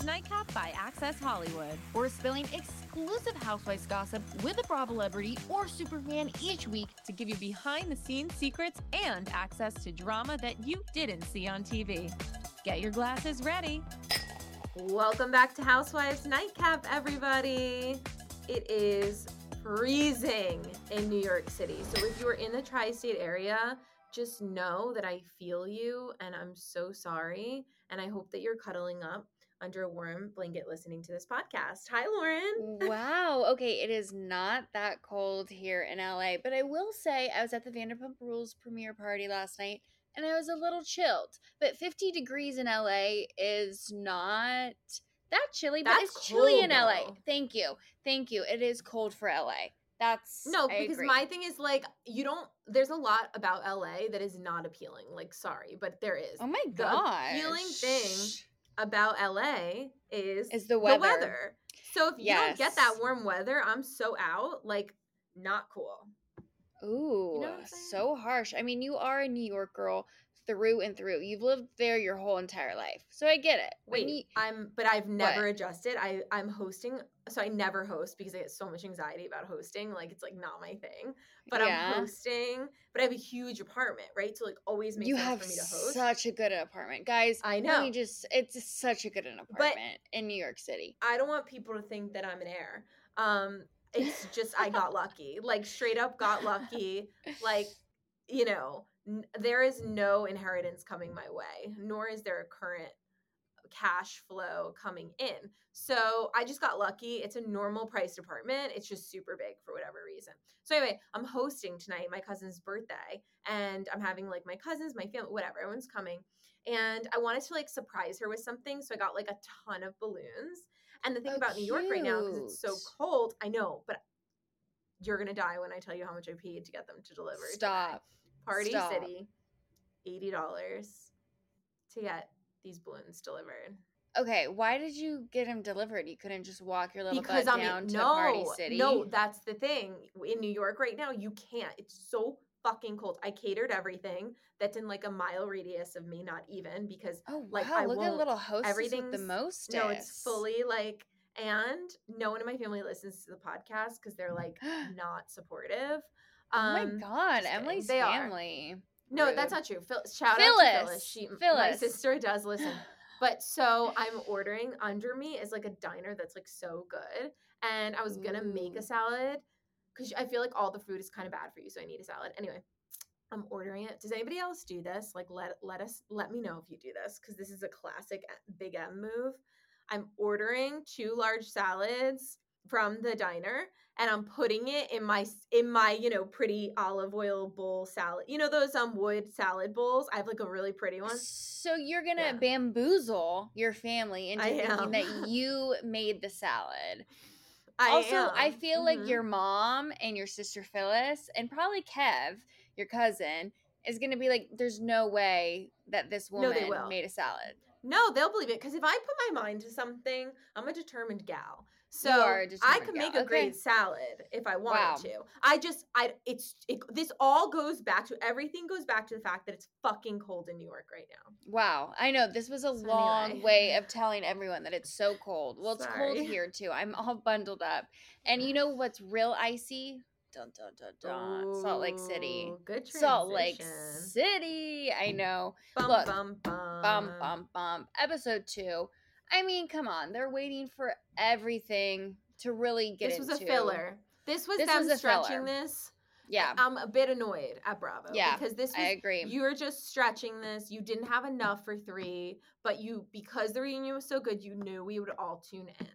Housewives Nightcap by Access Hollywood. We're spilling exclusive Housewives gossip with a Bravo celebrity or superfan each week to give you behind the scenes secrets and access to drama that you didn't see on TV. Get your glasses ready. Welcome back to Housewives Nightcap, everybody. It is freezing in New York City. So if you are in the tri state area, just know that I feel you and I'm so sorry. And I hope that you're cuddling up under a warm blanket listening to this podcast. Hi, Lauren. Wow. Okay, it is not that cold here in LA, but I will say I was at the Vanderpump Rules premiere party last night and I was a little chilled. But 50 degrees in LA is not that chilly, but That's it's chilly in cold, LA. though. Thank you. Thank you. It is cold for LA. That's No, I because agree. my thing is like, you don't, there's a lot about LA that is not appealing. Like, sorry, but there is. Oh my god. appealing thing about LA is Is the weather. So if you don't get that warm weather, I'm so out. Like, not cool. Ooh, what I'm so harsh. I mean, you are a New York girl through and through. You've lived there your whole entire life. So I get it. Wait, you- I'm, but I've never What? adjusted. I I'm hosting, so I never host because I get so much anxiety about hosting. Like it's like not my thing. But Yeah. I'm hosting. But I have a huge apartment, right? So like always makes you sense have for me to host. such a good apartment, guys. I know. just it's such a good an apartment in New York City. I don't want people to think that I'm an heir. Um, it's just I got lucky, like straight up got lucky. Like, you know, n- there is no inheritance coming my way, nor is there a current cash flow coming in. So I just got lucky. It's a normal priced apartment. It's just super big for whatever reason. So anyway, I'm hosting tonight my cousin's birthday, and I'm having like my cousins, my family, whatever. Everyone's coming, and I wanted to like surprise her with something. So I got like a ton of balloons. And the thing Oh, about New York right now, because it's so cold, I know, but you're gonna die when I tell you how much I paid to get them to deliver. today. Stop. Party Stop. City, eighty dollars to get these balloons delivered. Okay, why did you get them delivered? You couldn't just walk your little because butt I'm down to no, Party City. no, that's the thing. In New York right now, you can't. It's so fucking cold. I catered everything that's in like a mile radius of me, not even because Oh like, wow! I look at little hostess everything the most. no, it's fully like. And no one in my family listens to the podcast because they're like not supportive. Oh my Um, god. Emily's family. are. No, that's not true. Phil, shout out to Phyllis. Phyllis. My sister does listen. But so I'm ordering under me is like a diner that's like so good, and I was gonna make a salad because I feel like all the food is kind of bad for you, so I need a salad. Anyway, I'm ordering it. Does anybody else do this? Like, let let us let me know if you do this because this is a classic uh, Big M move. I'm ordering two large salads from the diner and I'm putting it in my in my you know pretty olive oil bowl salad. You know those um wood salad bowls. I have like a really pretty one. So you're gonna Yeah. bamboozle your family into I thinking am. that you made the salad. I also, I feel like Mhm. your mom and your sister Phyllis, and probably Kev, your cousin, is gonna be like, "There's no way that this No, woman will. made a salad." no, they'll believe it because if I put my mind to something, I'm a determined gal. So I a I determined gal. make a Okay. great salad if I wanted Wow. to. I just I it's it, this all goes back to everything goes back to the fact that it's fucking cold in New York right now. Wow, I know this was a So long anyway. way of telling everyone that it's so cold. Well, it's cold here too. I'm all bundled up, and you know what's real icy? Dun dun dun dun. Salt Lake City. Ooh, Good Salt Lake. City. I know. Bum, Look, bum, bum. Bum bum bum. Episode two. I mean, come on. They're waiting for everything to really get This was into. a filler. This was This them was a stretching filler. this. Yeah, I'm a bit annoyed at Bravo. Yeah, Because this was I agree. you were just stretching this. You didn't have enough for three, but you because the reunion was so good, you knew we would all tune in.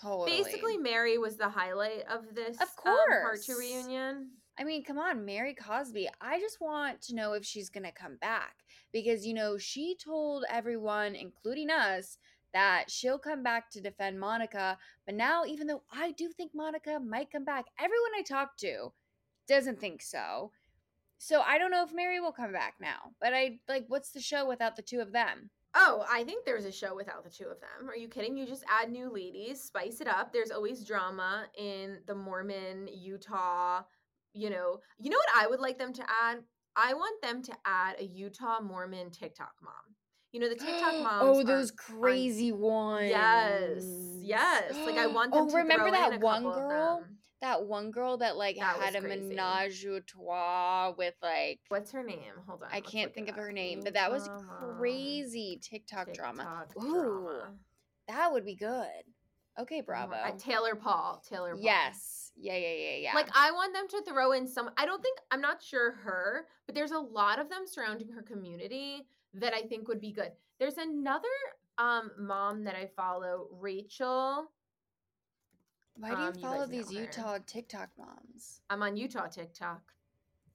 totally. Basically, Mary was the highlight of this Of um, part two course. reunion. I mean, come on, Mary Cosby. I just want to know if she's going to come back because you know she told everyone including us that she'll come back to defend Monica but now even though I do think Monica might come back everyone I talk to doesn't think so so I don't know if Mary will come back now but I like what's the show without the two of them Oh, I think there's a show without the two of them. Are you kidding? You just add new ladies, spice it up. There's always drama in the Mormon, Utah, you know. You know what I would like them to add? I want them to add a Utah Mormon TikTok mom. You know, the TikTok moms. oh those are- crazy ones Yes, yes. Like I want them oh to remember throw in that one girl that one girl that like That had a crazy. menage a trois with like What's her name? Hold on. I can't think of her name, but that was crazy TikTok, drama. TikTok Ooh, that would be good. Okay, Uh, Bravo. Taylor Paul. Taylor Paul. Yes. Yeah, yeah, yeah, yeah. Like I want them to throw in some I don't think I'm not sure her, but there's a lot of them surrounding her community that I think would be good. There's another um mom that I follow, Rachel. Why do um, you you follow guys these. Utah TikTok moms? I'm on Utah TikTok.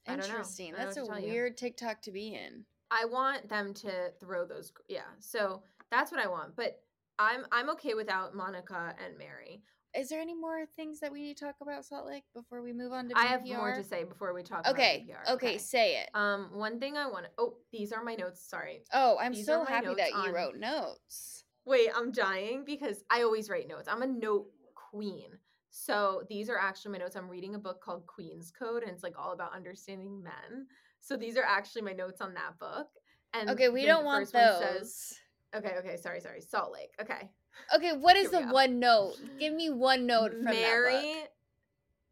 I don't know. Interesting. That's a tell you. weird TikTok to be in. I want them to throw those yeah. So that's what I want. But I'm I'm okay without Monica and Mary. Is there any more things that we need to talk about Salt Lake before we move on to I have more to say before we talk Okay. about VPR. Okay, say it. Um one thing I want to Oh, these are my notes. Sorry. Oh, I'm these so happy that you on- wrote notes. Wait, I'm dying because I always write notes. I'm a note queen. So these are actually my notes. I'm reading a book called Queen's Code, and it's like all about understanding men. So these are actually my notes on that book. And Okay, we don't want those. says- okay, okay, sorry, sorry. Salt Lake. Okay. Okay, what is Here the one note? Give me one note from Mary.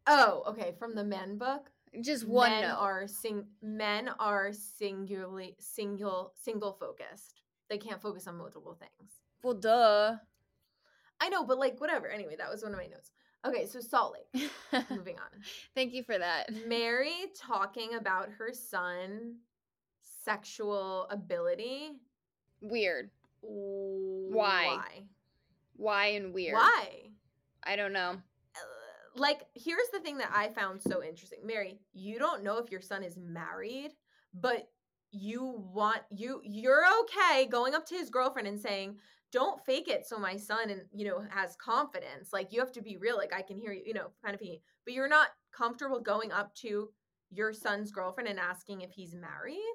Oh, okay. From the men book. Just one men note. are sing men are singularly single single focused. They can't focus on multiple things. well, duh. I know, but like whatever. Anyway, that was one of my notes. Okay, so Salt Lake. Moving on. Thank you for that. Mary talking about her son sexual ability. Weird. Why? Why? Why and weird? Why? I don't know. Uh, Like, here's the thing that I found so interesting. Mary, you don't know if your son is married, but you want you you're okay going up to his girlfriend and saying, "Don't fake it so my son and, you know, has confidence." Like you have to be real, like I can hear you, you know, kind of thing. But you're not comfortable going up to your son's girlfriend and asking if he's married?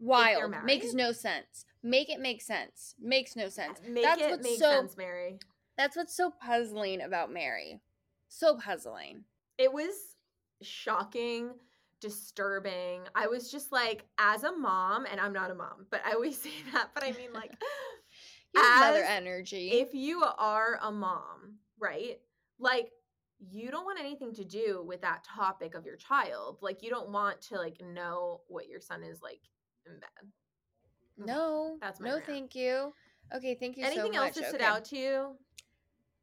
Wild. Makes no sense. Make it make sense. Makes no sense. Uh, make that's it what's make so sense, Mary. that's what's so puzzling about Mary. So puzzling. it was shocking disturbing i was just like as a mom and i'm not a mom but i always say that but i mean like mother energy. if you are a mom right like you don't want anything to do with that topic of your child like you don't want to like know what your son is like in bed Okay, no. that's my no, rant. thank you. Okay, thank you anything so much. else that stood Okay. out to you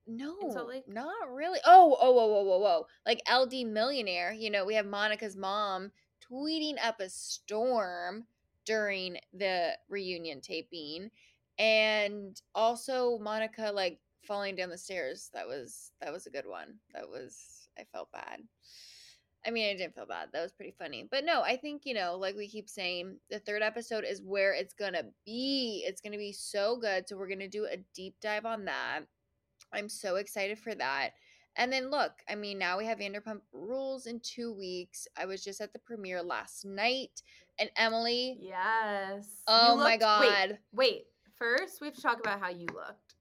No, Salt Lake? not really. Oh, oh, whoa, whoa, whoa, whoa! Like LD Millionaire, you know, we have Monica's mom tweeting up a storm during the reunion taping, and also Monica like falling down the stairs. That was that was a good one. That was I felt bad. I mean, I didn't feel bad. That was pretty funny. But no, I think, you know, like we keep saying, the third episode is where it's going to be. It's going to be so good. So we're going to do a deep dive on that. I'm so excited for that. And then look, I mean, now we have Vanderpump Rules in two weeks. I was just at the premiere last night, and Emily, yes oh my looked- wait, god, wait first we have to talk about how you looked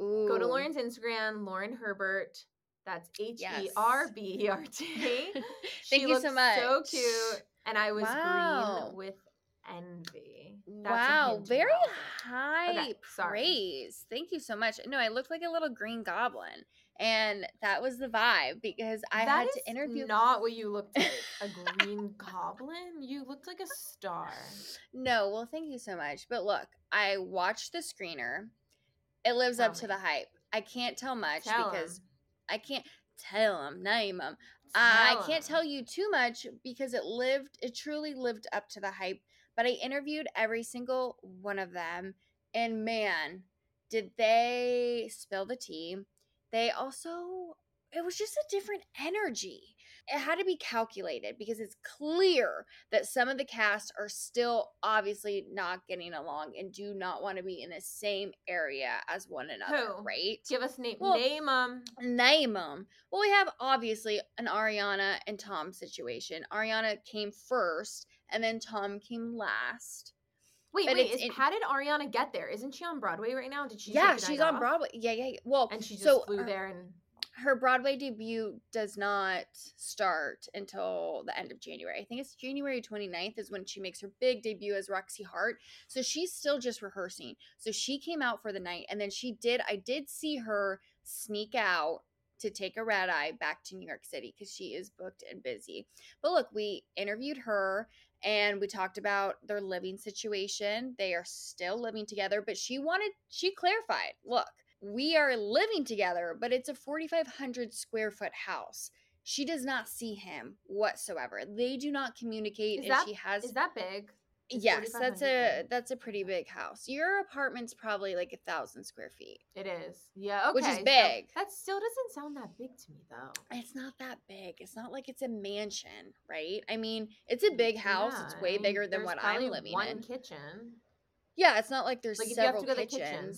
Ooh. Go to Lauren's Instagram, Lauren Herbert. That's H. E R B E R T. Thank you so much. So cute, and I was Wow. green with envy. That's wow, very high Okay, praise. Thank you so much. No, I looked like a little green goblin, and that was the vibe because I That had to interview. Not what you looked like. A green goblin. You looked like a star. No, well, thank you so much. But look, I watched the screener. It lives Tell up to the hype. I can't tell much Tell because 'em. I can't tell them, name them. I can't tell you too much because it lived, it truly lived up to the hype. But I interviewed every single one of them, and man, did they spill the tea. They also it was just a different energy. It had to be calculated because it's clear that some of the cast are still obviously not getting along and do not want to be in the same area as one another, Who? right? Give us name Well, name them. Name them. Well, we have obviously an Ariana and Tom situation. Ariana came first, and then Tom came last. Wait, But wait, is, in- how did Ariana get there? Isn't she on Broadway right now? Did she yeah, she's on off? Broadway. Yeah, yeah. yeah. Well, And she just so flew her- there and her Broadway debut does not start until the end of January. I think it's January 29th is when she makes her big debut as Roxie Hart. So she's still just rehearsing. So she came out for the night and then she did I did see her sneak out to take a red eye back to New York City because she is booked and busy. But look, we interviewed her and we talked about their living situation. They are still living together, but she wanted, she clarified look, we are living together, but it's a 4,500 square foot house. She does not see him whatsoever. They do not communicate, Is and that- she has. is that big? Yes, that's a that's a pretty big house. Your apartment's probably like a thousand square feet. It is. Yeah, okay. Which is so big. that still doesn't sound that big to me though. It's not that big. It's not like it's a mansion, right? I mean, it's a big house. it's way I mean, bigger than what I'm living one in. One kitchen. Yeah, it's not like there's Like, if you have to several to the kitchen.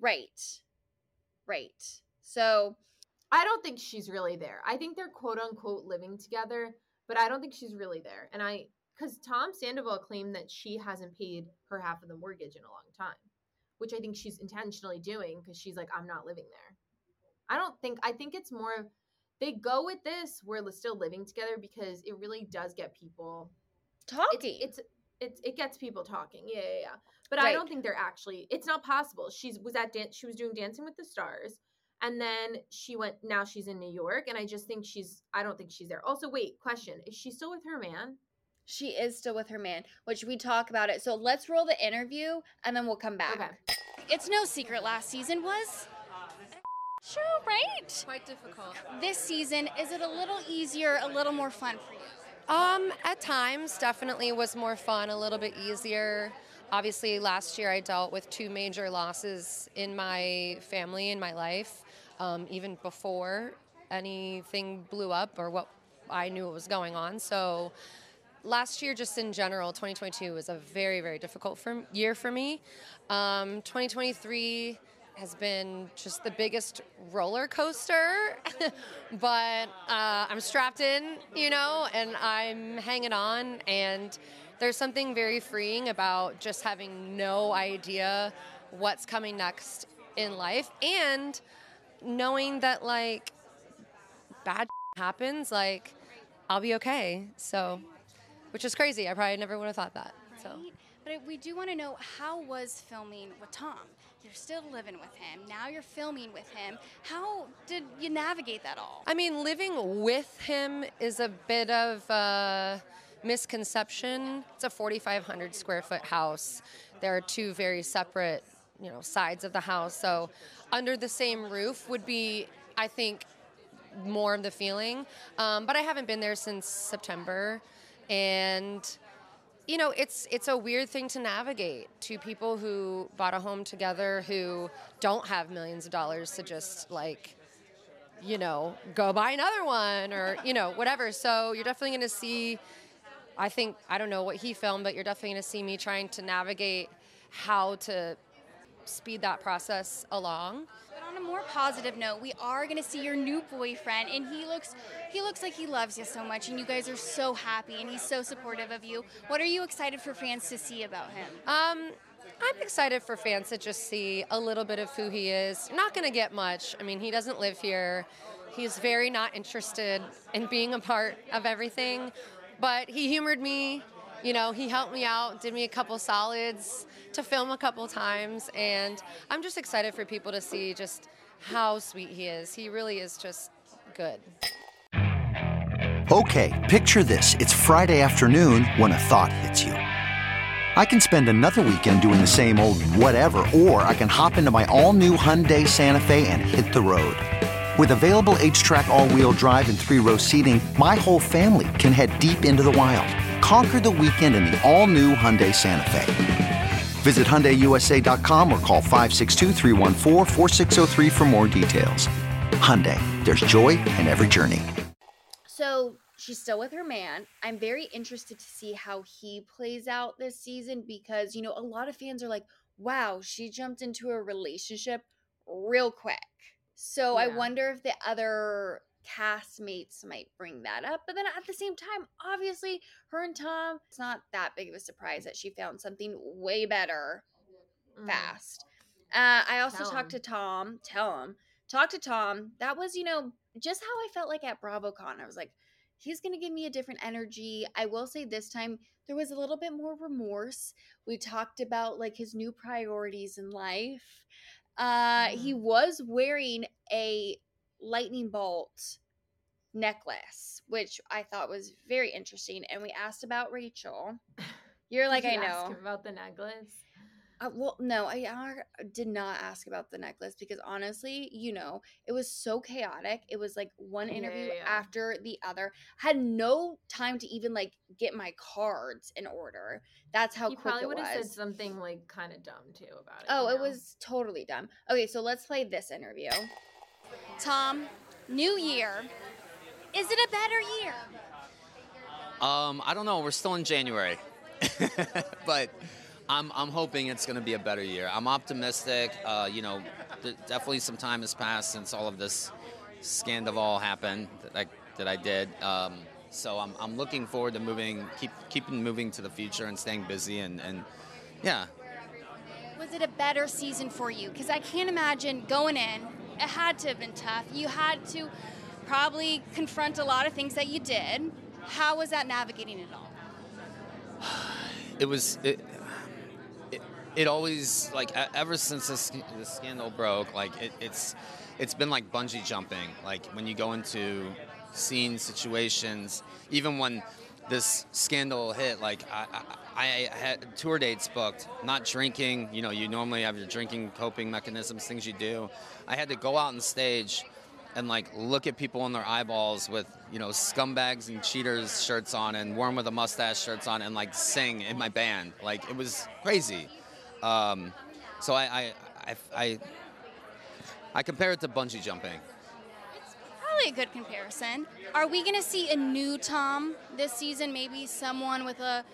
Right. Right. So I don't think she's really there. I think they're quote unquote living together, but I don't think she's really there. And I, because Tom Sandoval claimed that she hasn't paid her half of the mortgage in a long time, which I think she's intentionally doing because she's like, I'm not living there. I don't think, I think it's more of, they go with this, we're still living together because it really does get people, talking. it's, it's, it gets people talking. Yeah, yeah, yeah. But I don't think they're actually, it's not possible. She's, was at, dance. she was doing Dancing with the Stars and then she went now she's in new york and i just think she's i don't think she's there also wait question is she still with her man she is still with her man, which we talk about it. So let's roll the interview and then we'll come back. okay It's no secret last season was show, right? Quite difficult. This season, is it a little easier, a little more fun for you? Um, at times, definitely was more fun, a little bit easier. Obviously, last year I dealt with two major losses in my family, in my life, um, even before anything blew up or what I knew what was going on. So, last year, just in general, 2022 was a very, very difficult for, year for me. Um, 2023 has been just the biggest roller coaster, but uh, I'm strapped in, you know, and I'm hanging on. And there's something very freeing about just having no idea what's coming next in life and knowing that, like, bad happens, like, I'll be okay. So, which is crazy. I probably never would have thought that. So. But we do want to know how was filming with Tom? You're still living with him. Now you're filming with him. How did you navigate that all? I mean, living with him is a bit of a misconception. It's a 4,500 square foot house. There are two very separate, you know, sides of the house. So, under the same roof would be, I think, more of the feeling. Um, but I haven't been there since September, and you know, it's it's a weird thing to navigate. to people who bought a home together who don't have millions of dollars to just like you know, go buy another one or, you know, whatever. So you're definitely going to see, I think, I don't know what he filmed, but you're definitely going to see me trying to navigate how to speed that process along. On a more positive note, we are going to see your new boyfriend, and he looks he looks like he loves you so much, and you guys are so happy, and he's so supportive of you. What are you excited for fans to see about him? Um, I'm excited for fans to just see a little bit of who he is. Not going to get much. I mean, he doesn't live here. He's very not interested in being a part of everything. But he humored me. You know, he helped me out, did me a couple solids to film a couple times. And I'm just excited for people to see just how sweet he is. He really is just good. Okay, picture this. It's Friday afternoon when a thought hits you. I can spend another weekend doing the same old whatever, or I can hop into my all new Hyundai Santa Fe and hit the road. With available HTRAC, all wheel drive, and three row seating, my whole family can head deep into the wild. Conquer the weekend in the all new Hyundai Santa Fe. Visit HyundaiUSA.com or call 562-314-4603 for more details. Hyundai, there's joy in every journey. So she's still with her man. I'm very interested to see how he plays out this season because, you know, a lot of fans are like, wow, she jumped into a relationship real quick. So I wonder if the other castmates might bring that up. But then at the same time, obviously, her and Tom, it's not that big of a surprise that she found something way better Mm. fast. Uh, I also Tell talked to. Tom. Tell him. Talk to Tom. That was, you know, just how I felt like at BravoCon. I was like, he's going to give me a different energy. I will say this time there was a little bit more remorse. We talked about like his new priorities in life. Uh, He was wearing a lightning bolt necklace, which I thought was very interesting. And we asked about Rachel. You're like, Did I you know. about the necklace. Uh, well, no, I did not ask about the necklace because honestly, you know, it was so chaotic. It was like one interview yeah, yeah. after the other. Had no time to even like get my cards in order. That's how quick probably it would have said something like kind of dumb too about it. Oh, you it know? was totally dumb. Okay, so let's play this interview. Tom, new year. Is it a better year? Um, I don't know. We're still in January, but I'm I'm hoping it's going to be a better year. I'm optimistic. Uh, you know, th- definitely some time has passed since all of this scandal happened that I that I did. Um, so I'm I'm looking forward to moving, keep keeping moving to the future and staying busy and and yeah. Was it a better season for you? Because I can't imagine going in. It had to have been tough. You had to probably confront a lot of things that you did. How was that navigating it all? it was it, it, always like ever since this, this scandal broke like it, it's it's been like bungee jumping like when you go into scene situations even when this scandal hit like I, I, I had tour dates booked not drinking you know you normally have your drinking coping mechanisms things you do. I had to go out on stage and like look at people in their eyeballs with you know scumbags and cheaters shirts on and worm with a mustache shirts on and like sing in my band. Like it was crazy. Um, so I, I I I I compare it to bungee jumping Probably a good comparison. Are we going to see a new Tom this season? Maybe someone with a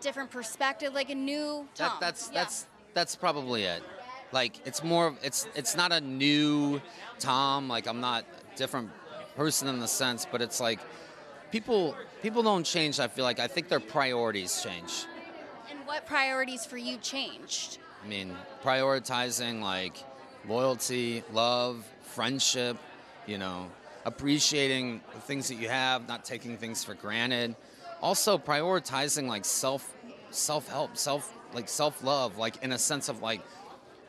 different perspective, like a new Tom. that, that's Yeah. that's that's probably it like it's more it's it's not a new tom like i'm not a different person in the sense but it's like people people don't change i feel like i think their priorities change And what priorities for you changed? I mean, prioritizing like loyalty, love, friendship, you know, appreciating the things that you have, not taking things for granted. Also prioritizing like self self help, self like self love, like in a sense of like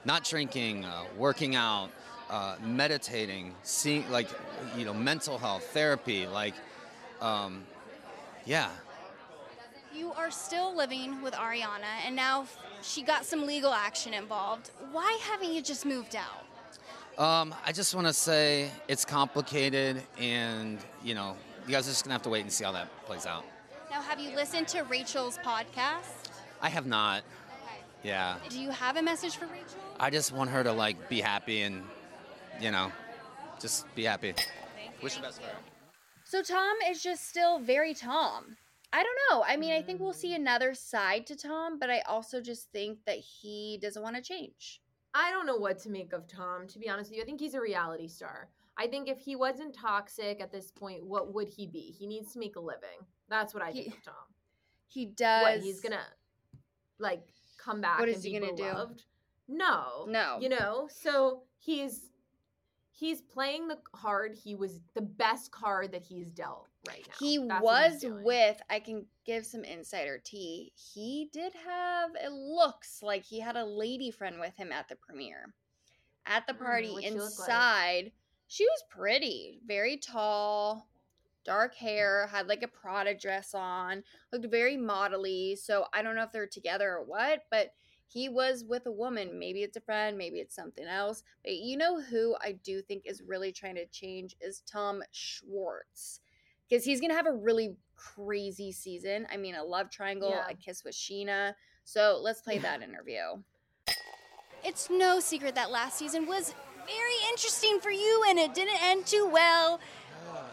not drinking, uh, working out, uh, meditating, seeing like you know mental health, therapy, like um, yeah. You are still living with Ariana, and now she got some legal action involved. Why haven't you just moved out? Um, I just want to say it's complicated, and you know, you guys are just gonna have to wait and see how that plays out. Now, have you listened to Rachel's podcast? I have not. Yeah, Do you have a message for Rachel? I just want her to like be happy and, you know, just be happy. Wish the best for her. So Tom is just still very Tom. I don't know. I mean, I think we'll see another side to Tom, but I also just think that he doesn't want to change. I don't know what to make of Tom, to be honest with you. I think he's a reality star. I think if he wasn't toxic at this point, what would he be? He needs to make a living. That's what I He- think of Tom. He does. What he's gonna like come back What is and he be gonna do? No. No. You know, so he's he's playing the card he was the best card that he's dealt right now. He That's was with, I can give some insider tea. He did have, it looks like he had a lady friend with him at the premiere. At the Mm, party what'd she like? inside, she was pretty, very tall, dark hair, had like a Prada dress on, looked very modelly. So I don't know if they're together or what, but he was with a woman. Maybe it's a friend, maybe it's something else. But you know who I do think is really trying to change is Tom Schwartz. Because he's gonna have a really crazy season. I mean, a love triangle, Yeah. a kiss with Scheana. So let's play that interview. It's no secret that last season was very interesting for you, and it didn't end too well.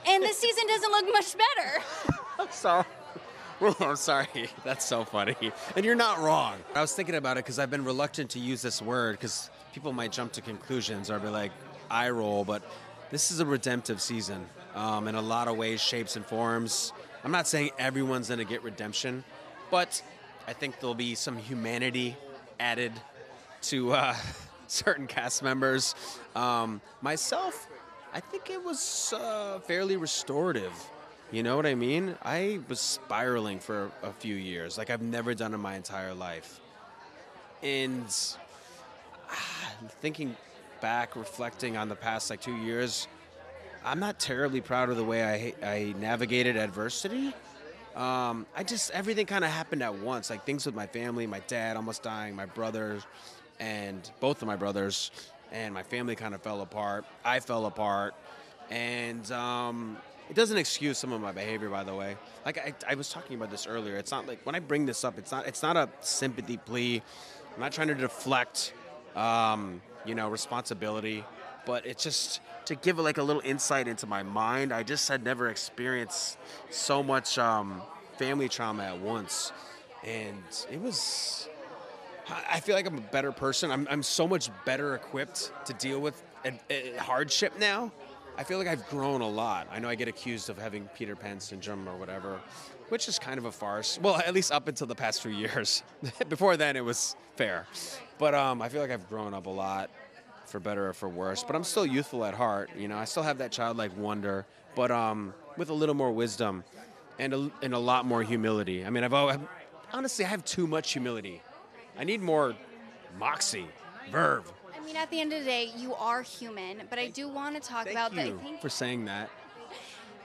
And this season doesn't look much better. I'm sorry. I'm sorry. That's so funny. And you're not wrong. I was thinking about it because I've been reluctant to use this word because people might jump to conclusions or be like, eye roll, but this is a redemptive season um, in a lot of ways, shapes, and forms. I'm not saying everyone's going to get redemption, but I think there'll be some humanity added to uh, certain cast members. Um, myself, I think it was uh, fairly restorative. You know what I mean? I was spiraling for a few years, like I've never done in my entire life. And thinking back, reflecting on the past like two years, I'm not terribly proud of the way I, I navigated adversity. Um, I just everything kind of happened at once, like things with my family, my dad almost dying, my brothers, and both of my brothers, and my family kind of fell apart. I fell apart, and um, it doesn't excuse some of my behavior, by the way. Like I, I was talking about this earlier. It's not like when I bring this up, it's not it's not a sympathy plea. I'm not trying to deflect, um, you know, responsibility, but it's just to give like a little insight into my mind. I just had never experienced so much um, family trauma at once, and it was. I feel like I'm a better person. I'm, I'm so much better equipped to deal with a, a hardship now. I feel like I've grown a lot. I know I get accused of having Peter Pan syndrome or whatever, which is kind of a farce. Well, at least up until the past few years. Before then, it was fair. But um, I feel like I've grown up a lot, for better or for worse. But I'm still youthful at heart. You know, I still have that childlike wonder, but um, with a little more wisdom and a, and a lot more humility. I mean, I've always, honestly, I have too much humility. I need more moxie, verve. I mean, at the end of the day, you are human, but I do want to talk Thank about that. I you think for saying that.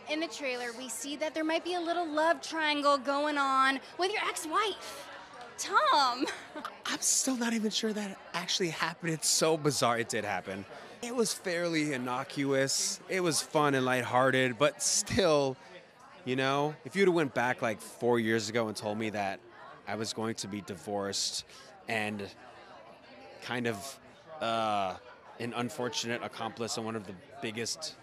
in the trailer, we see that there might be a little love triangle going on with your ex wife, Tom. I'm still not even sure that actually happened. It's so bizarre. It did happen. It was fairly innocuous. It was fun and lighthearted, but still, you know, if you'd have went back like four years ago and told me that I was going to be divorced and kind of uh, an unfortunate accomplice in one of the biggest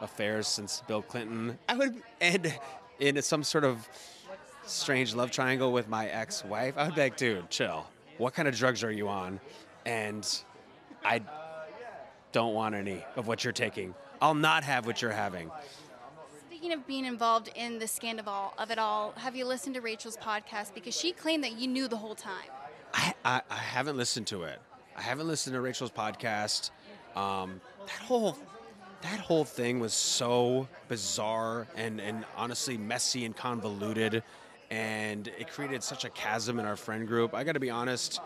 affairs since Bill Clinton, I would end in some sort of strange love triangle with my ex-wife. I would be like, dude, chill. What kind of drugs are you on? And I don't want any of what you're taking. I'll not have what you're having. Speaking of being involved in the scandal of it all, have you listened to Rachel's podcast? Because she claimed that you knew the whole time. I, I, I haven't listened to it. I haven't listened to Rachel's podcast. Um, that whole that whole thing was so bizarre and, and honestly messy and convoluted and it created such a chasm in our friend group. I got to be honest.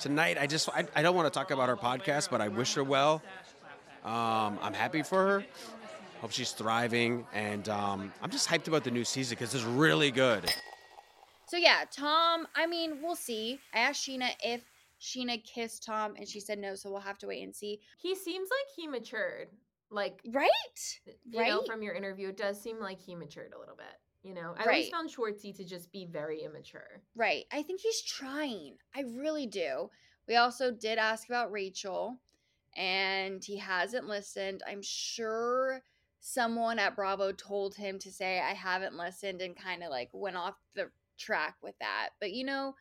Tonight, I just I, I don't want to talk about our podcast, but I wish her well. Um, I'm happy for her. Hope she's thriving, and um, I'm just hyped about the new season because it's really good. So yeah, Tom. I mean, we'll see. I asked Scheana if Scheana kissed Tom, and she said no. So we'll have to wait and see. He seems like he matured. Like right, you know, Right? from your interview, it does seem like he matured a little bit. You know, I Right. always found Schwartzy to just be very immature. Right. I think he's trying. I really do. We also did ask about Rachel, and he hasn't listened. I'm sure someone at Bravo told him to say, I haven't listened, and kind of like went off the track with that. But you know,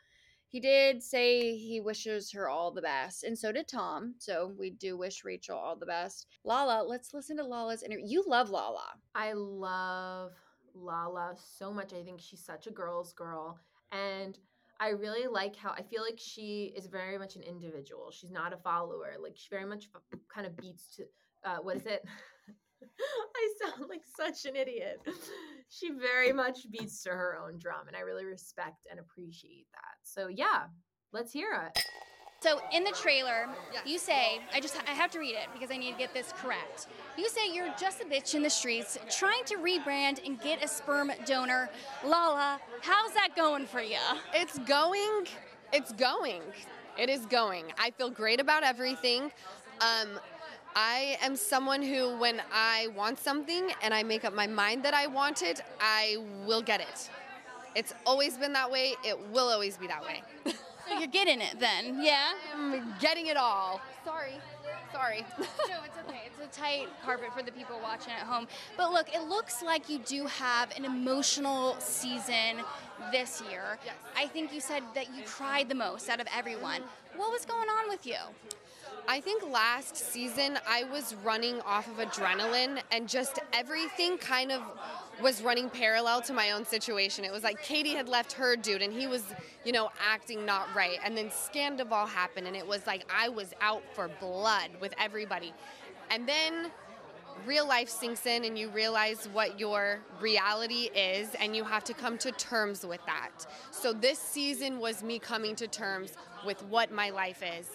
he did say he wishes her all the best, and so did Tom. So we do wish Rachel all the best. Lala, let's listen to Lala's interview. You love Lala. I love Lala so much. I think she's such a girl's girl. And I really like how I feel like she is very much an individual. She's not a follower. Like she very much kind of beats to uh, what is it? I sound like such an idiot. She very much beats to her own drum, and I really respect and appreciate that. So yeah, let's hear it. So in the trailer, you say, I just I have to read it because I need to get this correct. You say you're just a bitch in the streets trying to rebrand and get a sperm donor. Lala, how's that going for you? It's going. It's going. It is going. I feel great about everything. Um, I am someone who, when I want something and I make up my mind that I want it, I will get it. It's always been that way. It will always be that way. So you're getting it then, yeah? I'm getting it all. Sorry. Sorry. no, it's okay. It's a tight carpet for the people watching at home. But look, it looks like you do have an emotional season this year. Yes. I think you said that you cried the most out of everyone. What was going on with you? I think last season I was running off of adrenaline and just everything kind of was running parallel to my own situation. It was like Katie had left her dude and he was, you know, acting not right. And then Scandival happened and it was like I was out for blood with everybody. And then real life sinks in and you realize what your reality is and you have to come to terms with that. So this season was me coming to terms with what my life is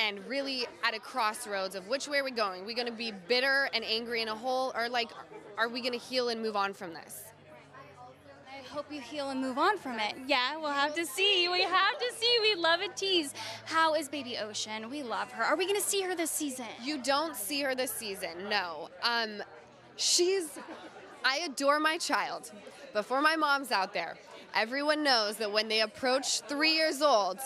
and really at a crossroads of which way are we going? Are we going to be bitter and angry in a hole or like are we going to heal and move on from this? I hope you heal and move on from it. Yeah, we'll have to see. We have to see. We love a tease. How is Baby Ocean? We love her. Are we going to see her this season? You don't see her this season. No. Um she's I adore my child. Before my mom's out there, everyone knows that when they approach 3 years old,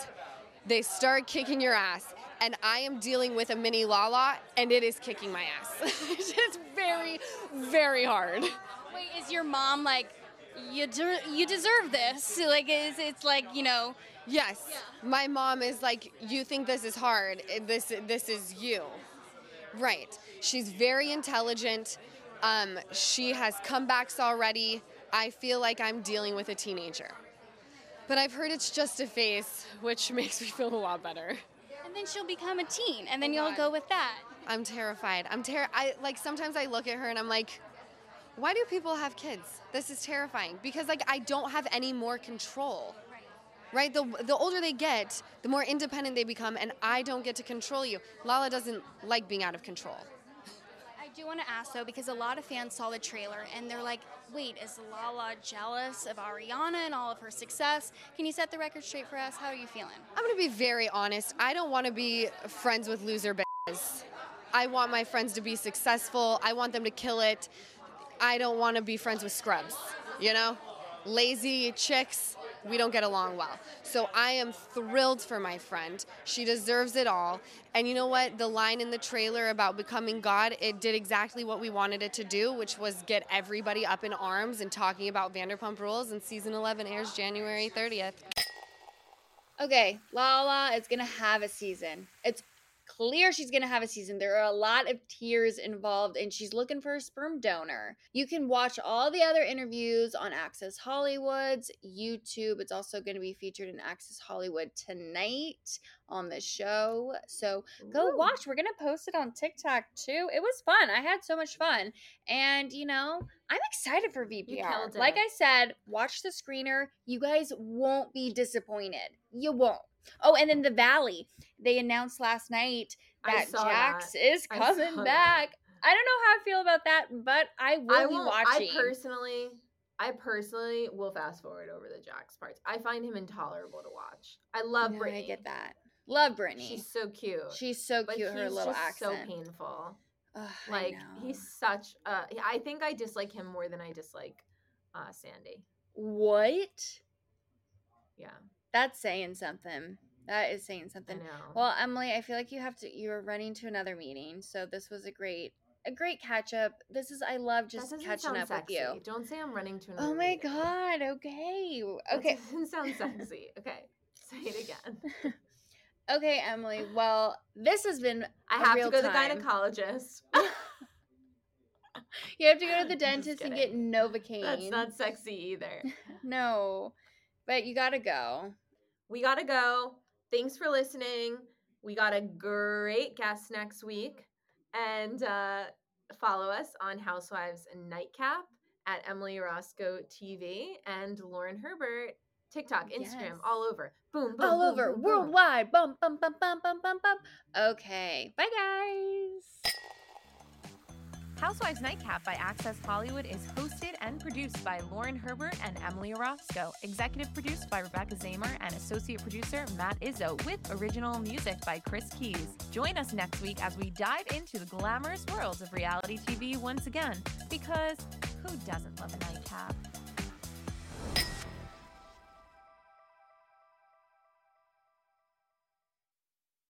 they start kicking your ass and I am dealing with a mini Lala, and it is kicking my ass. it's just very, very hard. Wait, is your mom like, you de- you deserve this? Like, is it's like you know? Yes, my mom is like, you think this is hard? This this is you, right? She's very intelligent. Um, she has comebacks already. I feel like I'm dealing with a teenager. But I've heard it's just a phase, which makes me feel a lot better. Then she'll become a teen, and then you'll go with that. I'm terrified. I'm ter- I like sometimes I look at her and I'm like, why do people have kids? This is terrifying because like I don't have any more control. Right? The the older they get, the more independent they become and I don't get to control you. Lala doesn't like being out of control. I do want to ask though, because a lot of fans saw the trailer and they're like, wait, is Lala jealous of Ariana and all of her success? Can you set the record straight for us? How are you feeling? I'm going to be very honest. I don't want to be friends with loser bitches. I want my friends to be successful. I want them to kill it. I don't want to be friends with scrubs, you know? Lazy chicks, we don't get along well. So I am thrilled for my friend. She deserves it all. And you know what? The line in the trailer about becoming God, it did exactly what we wanted it to do, which was get everybody up in arms and talking about Vanderpump Rules. And season 11 airs January 30th. Okay, Lala is gonna have a season. It's clear she's gonna have a season. There are a lot of tears involved, and she's looking for a sperm donor. You can watch all the other interviews on Access Hollywood's YouTube. It's also gonna be featured in Access Hollywood tonight on the show. So go Ooh. watch. We're gonna post it on TikTok too. It was fun. I had so much fun, and you know, I'm excited for VPR. Like. I said, watch the screener. You guys won't be disappointed. You won't. Oh, and then the Valley. They announced last night that Jax that. is I coming that. back. I don't know how I feel about that, but I will I be watching. I personally, I personally will fast forward over the Jax parts. I find him intolerable to watch. I love No, Brittany. I get that. Love Brittany. She's so cute. She's so but cute. Her he's little accent. so painful. Ugh, Like he's such. a I think I dislike him more than I dislike uh, Sandy. what? Yeah, That's saying something. That is saying something. Well, Emily, I feel like you have to. You're running to another meeting, so this was a great, a great catch up. This is I love just catching up sexy. with you. Don't say I'm running to another. Oh my meeting. god. Okay. That Okay. doesn't sound sexy. Okay, say it again. Okay, Emily. Well, this has been. I have to go to the gynecologist. You have to go to the dentist and get. Novocaine. That's not sexy either. No, but you gotta go. we gotta go. Thanks for listening. We got a great guest next week. And uh, follow us on Housewives Nightcap at Emily Orozco TV and Lauren Herbert, TikTok, Instagram, Yes. all over. Boom, boom. All boom, over boom, boom. worldwide. Bum bum bum bum bum bum bum. Okay. Bye guys. Housewives Nightcap by Access Hollywood is hosted and produced by Lauren Herbert and Emily Orozco. Executive produced by Rebecca Zamer and associate producer Matt Izzo with original music by Chris Keys. Join us next week as we dive into the glamorous worlds of reality TV once again. Because who doesn't love a nightcap?